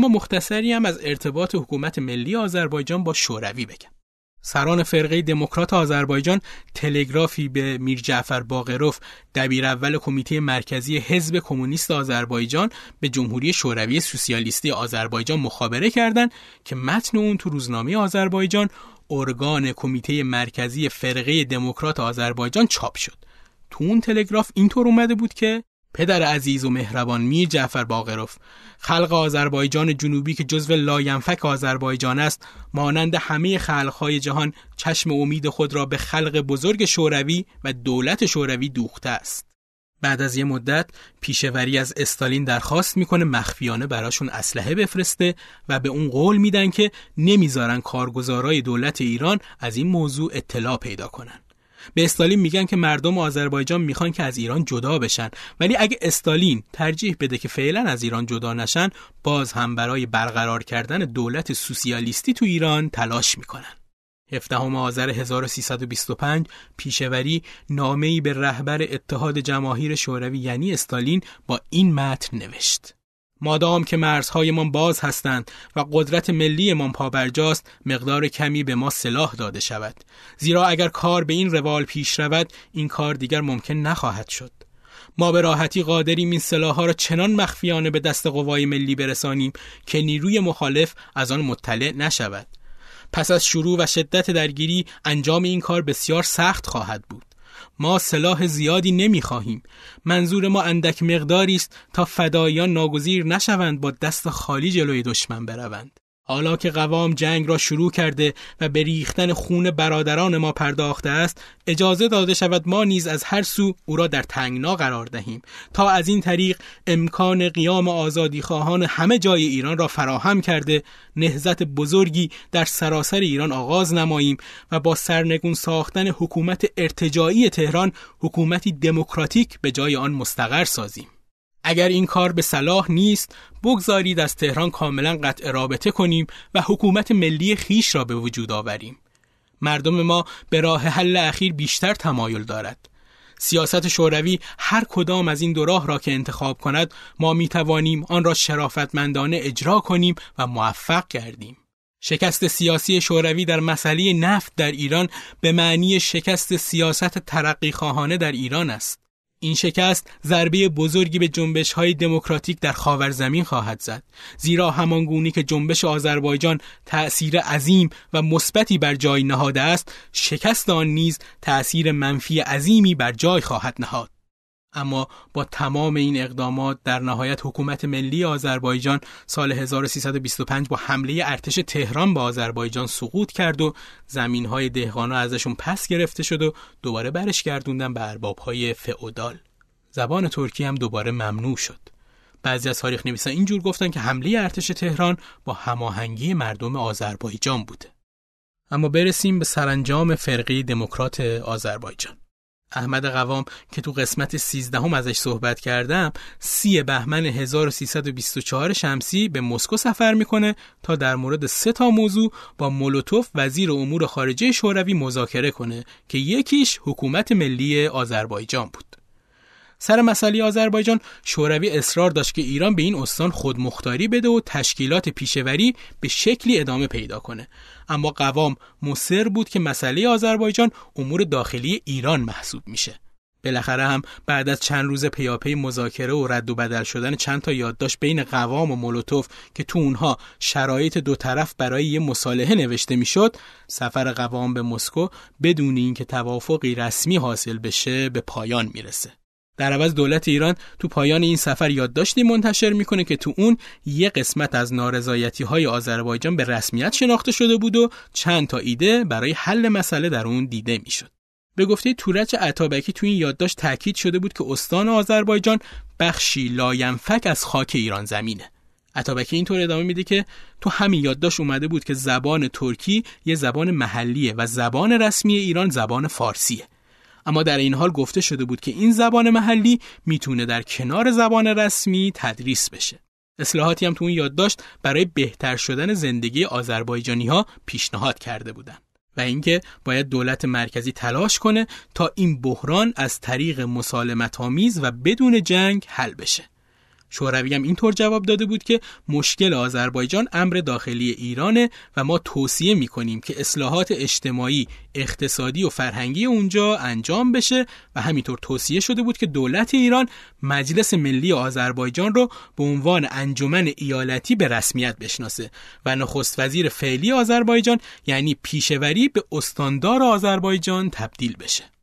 اما مختصری هم از ارتباط حکومت ملی آذربایجان با شوروی بگم. سران فرقه دموکرات آذربایجان تلگرافی به میر جعفر باقروف دبیر اول کمیته مرکزی حزب کمونیست آذربایجان به جمهوری شوروی سوسیالیستی آذربایجان مخابره کردند که متن اون تو روزنامه آذربایجان ارگان کمیته مرکزی فرقه دموکرات آذربایجان چاپ شد. تو اون تلگراف اینطور اومده بود که پدر عزیز و مهربان میر جعفر باقروف. خلق آذربایجان جنوبی که جزو لاینفک آذربایجان است مانند همه خلقهای جهان چشم امید خود را به خلق بزرگ شوروی و دولت شوروی دوخته است. بعد از یه مدت پیشوری از استالین درخواست می‌کنه مخفیانه براشون اسلحه بفرسته و به اون قول میدن که نمی‌ذارن کارگزارای دولت ایران از این موضوع اطلاع پیدا کنن. به استالین میگن که مردم آذربایجان می‌خوان که از ایران جدا بشن. ولی اگه استالین ترجیح بده که فعلا از ایران جدا نشن باز هم برای برقرار کردن دولت سوسیالیستی تو ایران تلاش می‌کنن. 17 آذر 1325 پیشوری نامه‌ای به رهبر اتحاد جماهیر شوروی یعنی استالین با این متن نوشت. مادام که مرزهایمان باز هستند و قدرت ملیمان پابرجاست مقدار کمی به ما سلاح داده شود. زیرا اگر کار به این روال پیش رود این کار دیگر ممکن نخواهد شد. ما به راحتی قادریم این سلاحها را چنان مخفیانه به دست قوای ملی برسانیم که نیروی مخالف از آن مطلع نشود. پس از شروع و شدت درگیری انجام این کار بسیار سخت خواهد بود. ما سلاح زیادی نمی خواهیم. منظور ما اندک مقداری است تا فدایان ناگزیر نشوند با دست خالی جلوی دشمن بروند. حالا که قوام جنگ را شروع کرده و به ریختن خون برادران ما پرداخته است اجازه داده شود ما نیز از هر سو او را در تنگنا قرار دهیم تا از این طریق امکان قیام آزادی خواهان همه جای ایران را فراهم کرده نهزت بزرگی در سراسر ایران آغاز نماییم و با سرنگون ساختن حکومت ارتجاعی تهران حکومتی دموکراتیک به جای آن مستقر سازیم. اگر این کار به صلاح نیست بگذارید از تهران کاملا قطع رابطه کنیم و حکومت ملی خیش را به وجود آوریم. مردم ما به راه حل اخیر بیشتر تمایل دارد. سیاست شوروی هر کدام از این دو راه را که انتخاب کند ما می توانیم آن را شرافتمندانه اجرا کنیم و موفق گردیم. شکست سیاسی شوروی در مسئله نفت در ایران به معنی شکست سیاست ترقی خواهانه در ایران است. این شکست ضربه بزرگی به جنبش های دموکراتیک در خاورزمین خواهد زد. زیرا همان گونی که جنبش آذربایجان تأثیر عظیم و مثبتی بر جای نهاده است شکست آن نیز تأثیر منفی عظیمی بر جای خواهد نهاد. اما با تمام این اقدامات در نهایت حکومت ملی آذربایجان سال 1325 با حمله ارتش تهران به آذربایجان سقوط کرد و زمینهای دهقانا ازشون پس گرفته شد و دوباره برش گردوندن به اربابهای فئودال. زبان ترکی هم دوباره ممنوع شد. بعضی از تاریخ نویسان اینجور گفتن که حمله ارتش تهران با هماهنگی مردم آذربایجان بوده. اما برسیم به سرانجام فرقه دموکرات آذربایجان. احمد قوام که تو قسمت 13 هم ازش صحبت کردم سی بهمن 1324 شمسی به مسکو سفر می‌کنه تا در مورد سه تا موضوع با مولوتوف وزیر امور خارجه شوروی مذاکره کنه که یکیش حکومت ملی آذربایجان بود. سر مسئله آذربایجان شوروی اصرار داشت که ایران به این استان خودمختاری بده و تشکیلات پیشوری به شکلی ادامه پیدا کنه. اما قوام مصر بود که مسئله آذربایجان امور داخلی ایران محسوب میشه. بالاخره هم بعد از چند روز پیاپی مذاکره و رد و بدل شدن چند تا یادداشت بین قوام و مولوتوف که تو اونها شرایط دو طرف برای یه مصالحه نوشته می‌شد سفر قوام به مسکو بدون اینکه توافقی رسمی حاصل بشه به پایان می‌رسه. در عوض دولت ایران تو پایان این سفر یادداشتی منتشر می‌کنه که تو اون یه قسمت از نارضایتی های آذربایجان به رسمیت شناخته شده بود و چند تا ایده برای حل مسئله در اون دیده می‌شد. به گفته تورج عطابکی تو این یادداشت تاکید شده بود که استان آذربایجان بخشی لاینفک از خاک ایران زمینه. اتابکی اینطور ادامه میده که تو همین یادداشت اومده بود که زبان ترکی یه زبان محلیه و زبان رسمی ایران زبان فارسیه. اما در این حال گفته شده بود که این زبان محلی می‌تونه در کنار زبان رسمی تدریس بشه. اصلاحاتی هم تو اون یادداشت برای بهتر شدن زندگی آذربایجانی ها پیشنهاد کرده بودند. و اینکه باید دولت مرکزی تلاش کنه تا این بحران از طریق مسالمت آمیز و بدون جنگ حل بشه. شوروی هم اینطور جواب داده بود که مشکل آذربایجان امر داخلی ایرانه و ما توصیه می‌کنیم که اصلاحات اجتماعی، اقتصادی و فرهنگی اونجا انجام بشه و همینطور توصیه شده بود که دولت ایران مجلس ملی آذربایجان رو به عنوان انجمن ایالتی به رسمیت بشناسه و نخست وزیر فعلی آذربایجان یعنی پیشوری به استاندار آذربایجان تبدیل بشه.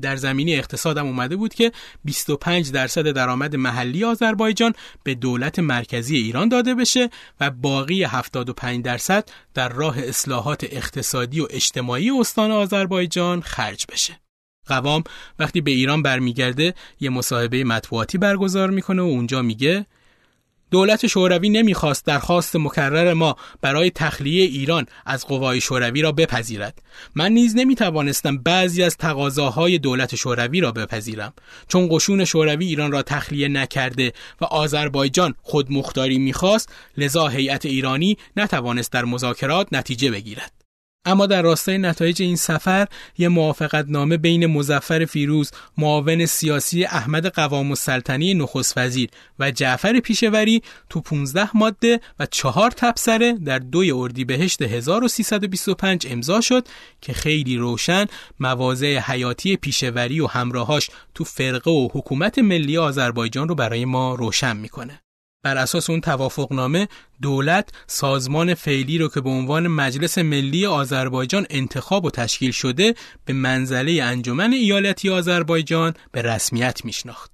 در زمینی اقتصادم اومده بود که 25 درصد درآمد محلی آذربایجان به دولت مرکزی ایران داده بشه و باقی 75 درصد در راه اصلاحات اقتصادی و اجتماعی استان آذربایجان خرج بشه. قوام وقتی به ایران برمیگرده یه مصاحبه مطبوعاتی برگزار می‌کنه و اونجا میگه دولت شوروی نمی‌خواست درخواست مکرر ما برای تخلیه ایران از قوای شوروی را بپذیرد. من نیز نمی‌توانستم بعضی از تقاضاهای دولت شوروی را بپذیرم. چون قشون شوروی ایران را تخلیه نکرده و آذربایجان خودمختاری می‌خواست لذا هیئت ایرانی نتوانست در مذاکرات نتیجه بگیرد. اما در راستای نتایج این سفر یه موافقت نامه بین مزفر فیروز معاون سیاسی احمد قوام السلطنی نخست وزیر و جعفر پیشوری تو 15 ماده و چهار تبصره در دوی اردیبهشت 1325 امضا شد که خیلی روشن مواضع حیاتی پیشوری و همراهاش تو فرقه و حکومت ملی آذربایجان رو برای ما روشن می‌کنه. بر اساس اون توافقنامه دولت سازمان فعلی رو که به عنوان مجلس ملی آذربایجان انتخاب و تشکیل شده به منزله انجمن ایالتی آذربایجان به رسمیت میشناخت.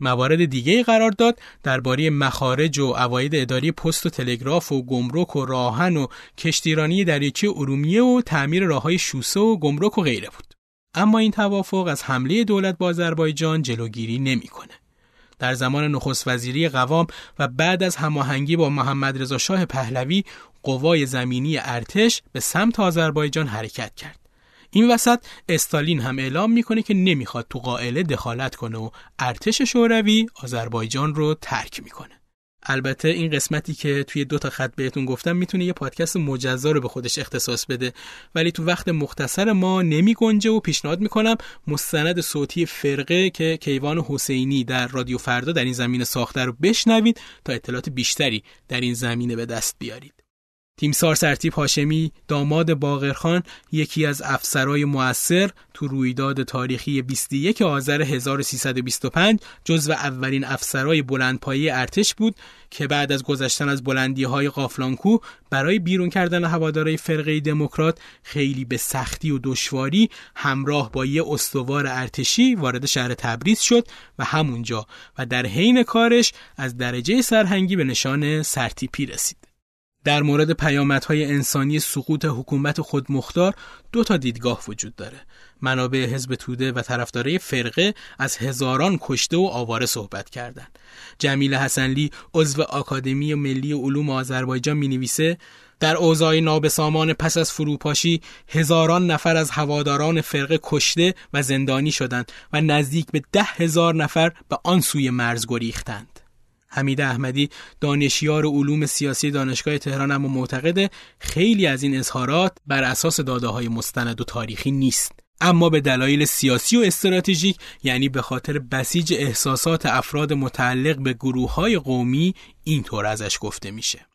موارد دیگه قرار داد درباره مخارج و اواید اداری پست و تلگراف و گمرک و راهن و کشتیرانی دریاچه ارومیه و تعمیر راههای شوسه و گمرک و غیره بود. اما این توافق از حمله دولت با آذربایجان جلوگیری نمی‌کنه. در زمان نخست وزیری قوام و بعد از هماهنگی با محمد رضا شاه پهلوی قوای زمینی ارتش به سمت آذربایجان حرکت کرد. این وسط استالین هم اعلام می‌کنه که نمی‌خواد تو قائله دخالت کنه و ارتش شوروی آذربایجان رو ترک می‌کنه. البته این قسمتی که توی دو تا خط بهتون گفتم می‌تونه یه پادکست مجزا رو به خودش اختصاص بده. ولی تو وقت مختصر ما نمی گنجه و پیشنهاد می‌کنم مستند صوتی فرقه که کیوان حسینی در رادیو فردا در این زمینه ساخته رو بشنوید تا اطلاعات بیشتری در این زمینه به دست بیارید. تیمسار سرتیب هاشمی داماد باقرخان یکی از افسرای مؤثر تو رویداد تاریخی 21 آذر 1325 جزو اولین افسرای بلندپایه ارتش بود که بعد از گذشتن از بلندی های قافلانکو برای بیرون کردن هوادارای فرقه دموکرات خیلی به سختی و دشواری همراه با یه استوار ارتشی وارد شهر تبریز شد و همونجا و در حین کارش از درجه سرهنگی به نشان سرتیپی رسید. در مورد پیامدهای انسانی سقوط حکومت خودمختار دو تا دیدگاه وجود داره. منابع حزب توده و طرفدارای فرقه از هزاران کشته و آواره صحبت کردند. جمیل حسنلی عضو آکادمی ملی علوم آذربایجان می نویسه در اوضاع نابسامان پس از فروپاشی هزاران نفر از هواداران فرقه کشته و زندانی شدند و نزدیک به ده هزار نفر به آن سوی مرز گریختند. حمید احمدی دانشیار علوم سیاسی دانشگاه تهران اما معتقده خیلی از این اظهارات بر اساس داده های مستند و تاریخی نیست. اما به دلایل سیاسی و استراتژیک یعنی به خاطر بسیج احساسات افراد متعلق به گروه های قومی اینطور ازش گفته میشه.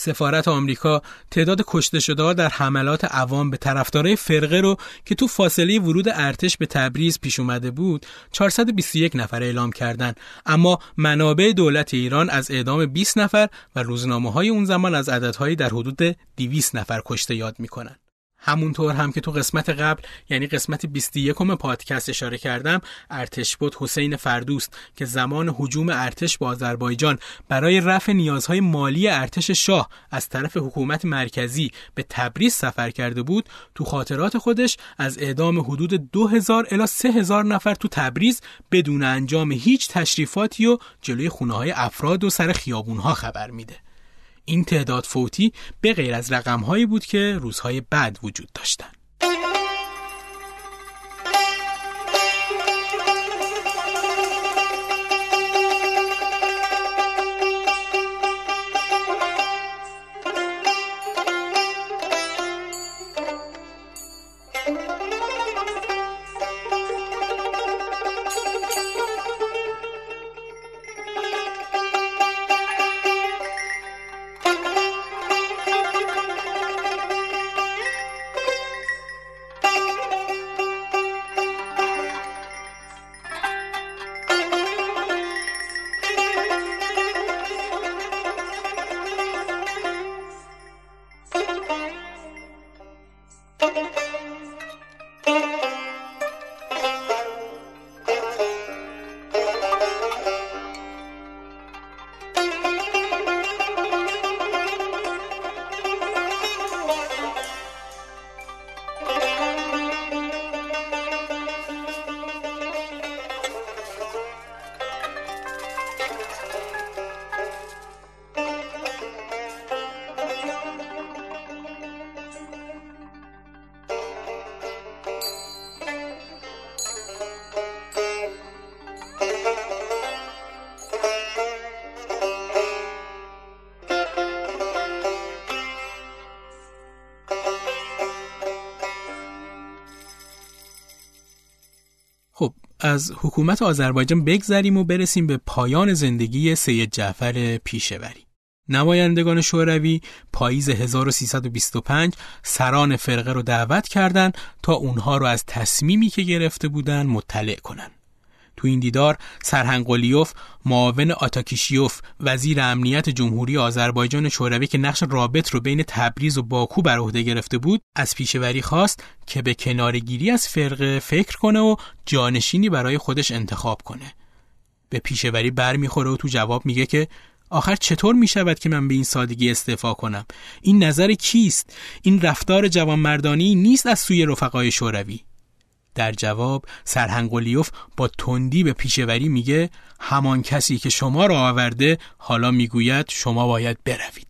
سفارت آمریکا تعداد کشته شده در حملات عوام به طرفدارای فرقه رو که تو فاصله ورود ارتش به تبریز پیش اومده بود 421 نفر اعلام کردند. اما منابع دولت ایران از اعدام 20 نفر و روزنامه های اون زمان از عددهایی در حدود 200 نفر کشته یاد می‌کنن همونطور هم که تو قسمت قبل یعنی قسمت 21 پادکست اشاره کردم ارتش بود حسین فردوست که زمان حجوم ارتش با آذربایجان برای رفع نیازهای مالی ارتش شاه از طرف حکومت مرکزی به تبریز سفر کرده بود تو خاطرات خودش از اعدام حدود 2000 الی 3000 نفر تو تبریز بدون انجام هیچ تشریفاتی و جلوی خونه های افراد و سر خیابونها خبر میده. این تعداد فوتی به غیر از رقمهایی بود که روزهای بعد وجود داشتند. از حکومت آذربایجان بگذریم و برسیم به پایان زندگی سید جعفر پیشوری. نمایندگان شوروی پاییز 1325 سران فرقه رو دعوت کردند تا اونها رو از تصمیمی که گرفته بودن مطلع کنند. تو این دیدار سرهنگ قلیوف معاون آتاکیشیوف وزیر امنیت جمهوری آذربایجان شوروی که نقش رابط رو بین تبریز و باکو بر عهده گرفته بود از پیشوری خواست که به کنارگیری از فرقه فکر کنه و جانشینی برای خودش انتخاب کنه. به پیشوری برمیخوره و تو جواب میگه که آخر چطور می شود که من به این سادگی استعفا کنم؟ این نظر کیست؟ این رفتار جوانمردانی نیست از سوی رفقای شوروی. در جواب سرهنگولیوف با تندی به پیشوری میگه همان کسی که شما را آورده حالا می‌گوید شما باید بروید.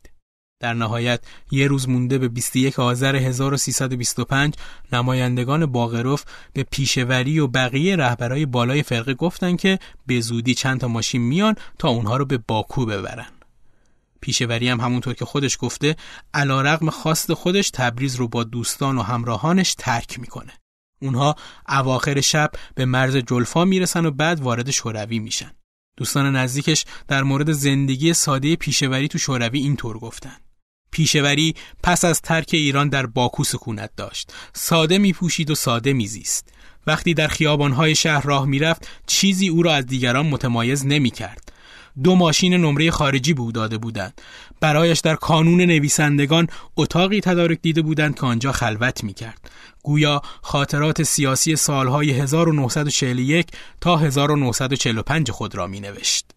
در نهایت یه روز مونده به 21 آذر 1325 نمایندگان باغروف به پیشوری و بقیه رهبرای بالای فرقه گفتن که به زودی چند تا ماشین میان تا اونها رو به باکو ببرن. پیشوری هم همونطور که خودش گفته علا رقم خواست خودش تبریز رو با دوستان و همراهانش ترک می‌کنه. اونها اواخر شب به مرز جلفا می‌رسن و بعد وارد شوروی میشن. دوستان نزدیکش در مورد زندگی ساده پیشوری تو شوروی اینطور گفتن. پیشوری پس از ترک ایران در باکو سکونت داشت. ساده میپوشید و ساده میزیست. وقتی در خیابانهای شهر راه می‌رفت چیزی او را از دیگران متمایز نمی‌کرد. دو ماشین نمره خارجی به او داده بودند برایش در کانون نویسندگان اتاقی تدارک دیده بودند که آنجا خلوت می کرد. گویا خاطرات سیاسی سالهای 1941 تا 1945 خود را می نوشت.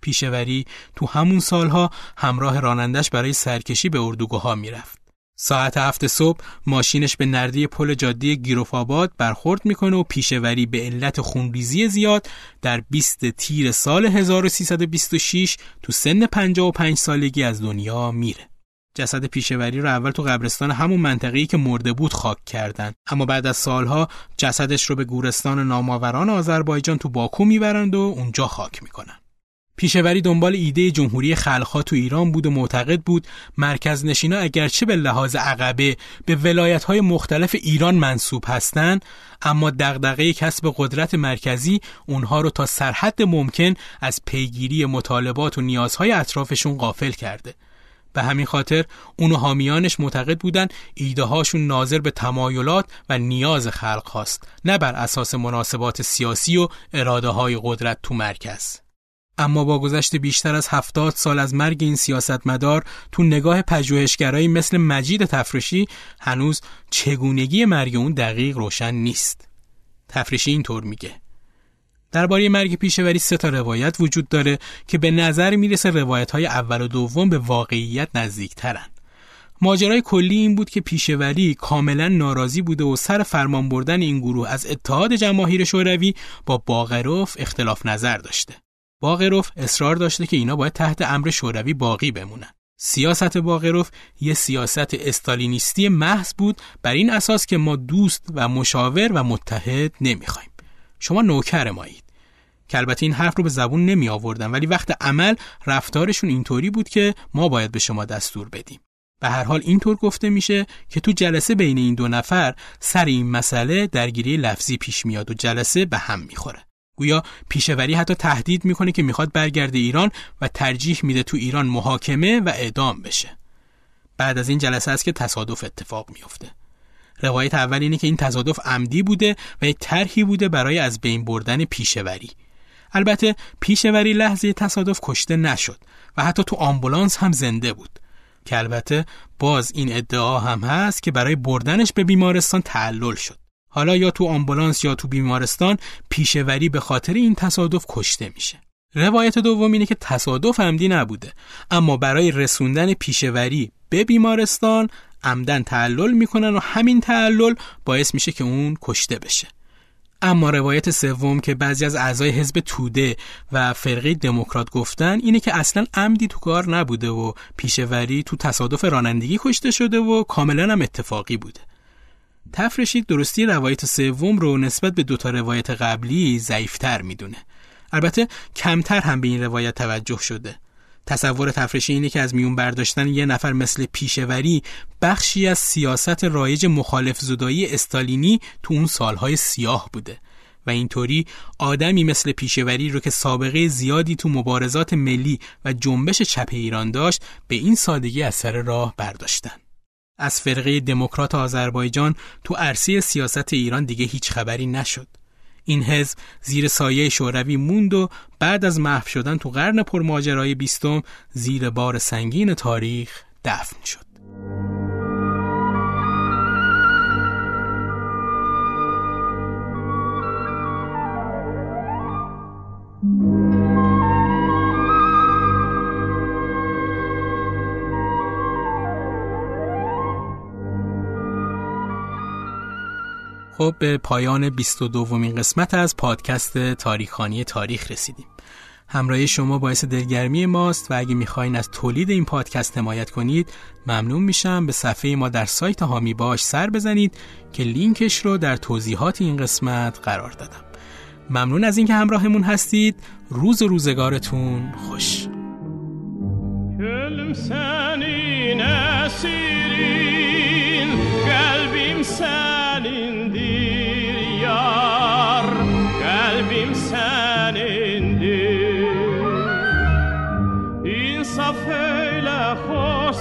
پیشوری تو همون سالها همراه رانندش برای سرکشی به اردوگاه می رفت. ساعت هفت صبح ماشینش به نردی پل جاده گیروفاباد برخورد می‌کنه و پیشوری به علت خونریزی زیاد در 20 تیر سال 1326 تو سن 55 سالگی از دنیا میره. جسد پیشوری رو اول تو قبرستان همون منطقه‌ای که مرده بود خاک کردند اما بعد از سالها جسدش رو به گورستان ناماوران آذربایجان تو باکو می‌برند و اونجا خاک می‌کنن. پیشوری دنبال ایده جمهوری خلقها تو ایران بود و معتقد بود مرکز نشینا اگرچه به لحاظ عقبه به ولایت های مختلف ایران منصوب هستند اما دغدغه کسب قدرت مرکزی اونها رو تا سرحد ممکن از پیگیری مطالبات و نیازهای اطرافشون غافل کرده. به همین خاطر اون و حامیانش معتقد بودن ایده هاشون ناظر به تمایلات و نیاز خلق هاست نه بر اساس مناسبات سیاسی و اراده های قدرت تو مرکز اما با گذشت بیشتر از هفتاد سال از مرگ این سیاستمدار تو نگاه پژوهشگرایی مثل مجید تفرشی هنوز چگونگی مرگ اون دقیق روشن نیست. تفرشی اینطور میگه درباره مرگ پیشوری سه تا روایت وجود داره که به نظر می‌رسه روایت های اول و دوم به واقعیت نزدیکترن. ماجرای کلی این بود که پیشوری کاملا ناراضی بوده و سر فرمان بردن این گروه از اتحاد جماهیر شوروی با باغروف اختلاف نظر داشته. باغروف اصرار داشته که اینا باید تحت امر شوروی باقی بمونن. سیاست باغروف یه سیاست استالینیستی محض بود بر این اساس که ما دوست و مشاور و متحد نمی‌خوایم. شما نوکر مایید. که البته این حرف رو به زبون نمی آوردن ولی وقت عمل رفتارشون اینطوری بود که ما باید به شما دستور بدیم. به هر حال اینطور گفته میشه که تو جلسه بین این دو نفر سر این مسئله درگیری لفظی پیش میاد و جلسه به هم می‌خوره. گویا پیشوری حتی تهدید می‌کنه که می‌خواد برگرده ایران و ترجیح میده تو ایران محاکمه و اعدام بشه. بعد از این جلسه است که تصادف اتفاق میفته. روایت اول اینه که این تصادف عمدی بوده و یک طرحی بوده برای از بین بردن پیشوری. البته پیشوری لحظه تصادف کشته نشد و حتی تو آمبولانس هم زنده بود. که البته باز این ادعا هم هست که برای بردنش به بیمارستان تعلل شد. حالا یا تو آمبولانس یا تو بیمارستان پیشوری به خاطر این تصادف کشته میشه. روایت دوم اینه که تصادف عمدی نبوده اما برای رسوندن پیشوری به بیمارستان عمدن تعلل می‌کنن و همین تعلل باعث میشه که اون کشته بشه. اما روایت سوم که بعضی از اعضای حزب توده و فرقه دموکرات گفتن اینه که اصلا عمدی تو کار نبوده و پیشوری تو تصادف رانندگی کشته شده و کاملا هم اتفاقی بوده. تفرشید درستی روایت سوم رو نسبت به دوتا روایت قبلی ضعیفتر می‌دونه. البته کمتر هم به این روایت توجه شده. تصور تفرشی اینه که از میون برداشتن یه نفر مثل پیشوری بخشی از سیاست رایج مخالف زدایی استالینی تو اون سالهای سیاه بوده و اینطوری آدمی مثل پیشوری رو که سابقه زیادی تو مبارزات ملی و جنبش چپ ایران داشت به این سادگی از سر راه برداشتن. از فرقه دموکرات آذربایجان تو عرصه سیاست ایران دیگه هیچ خبری نشد. این حزب زیر سایه شوروی موند و بعد از محو شدن تو قرن پرماجرای بیستم زیر بار سنگین تاریخ دفن شد. خب به پایان 22 دومین قسمت از پادکست تاریخانی تاریخ رسیدیم. همراهی شما باعث دلگرمی ماست و اگه می‌خواین از تولید این پادکست حمایت کنید ممنون میشم به صفحه ما در سایت هامی باش سر بزنید که لینکش رو در توضیحات این قسمت قرار دادم. ممنون از اینکه همراهمون هستید. روز روزگارتون خوش.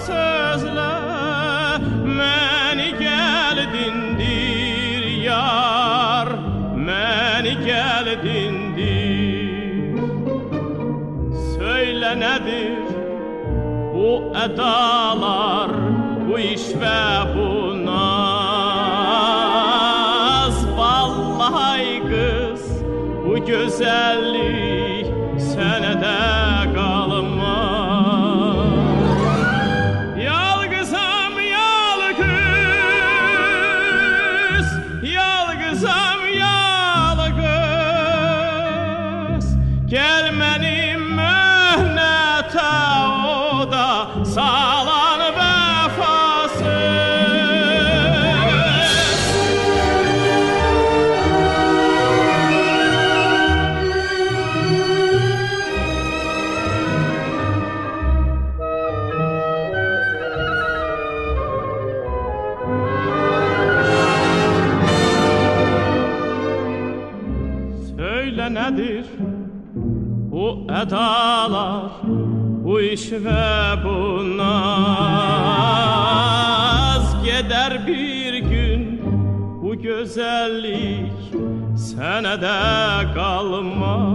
sözle Məni gəldindir yar Məni gəldindir Söylə nədir bu ədalar Bu iş və bu naz? Vallahi qız bu gözəllik nedir? Bu edalar bu iş ve bu naz. Gider bir gün bu güzellik senede kalmaz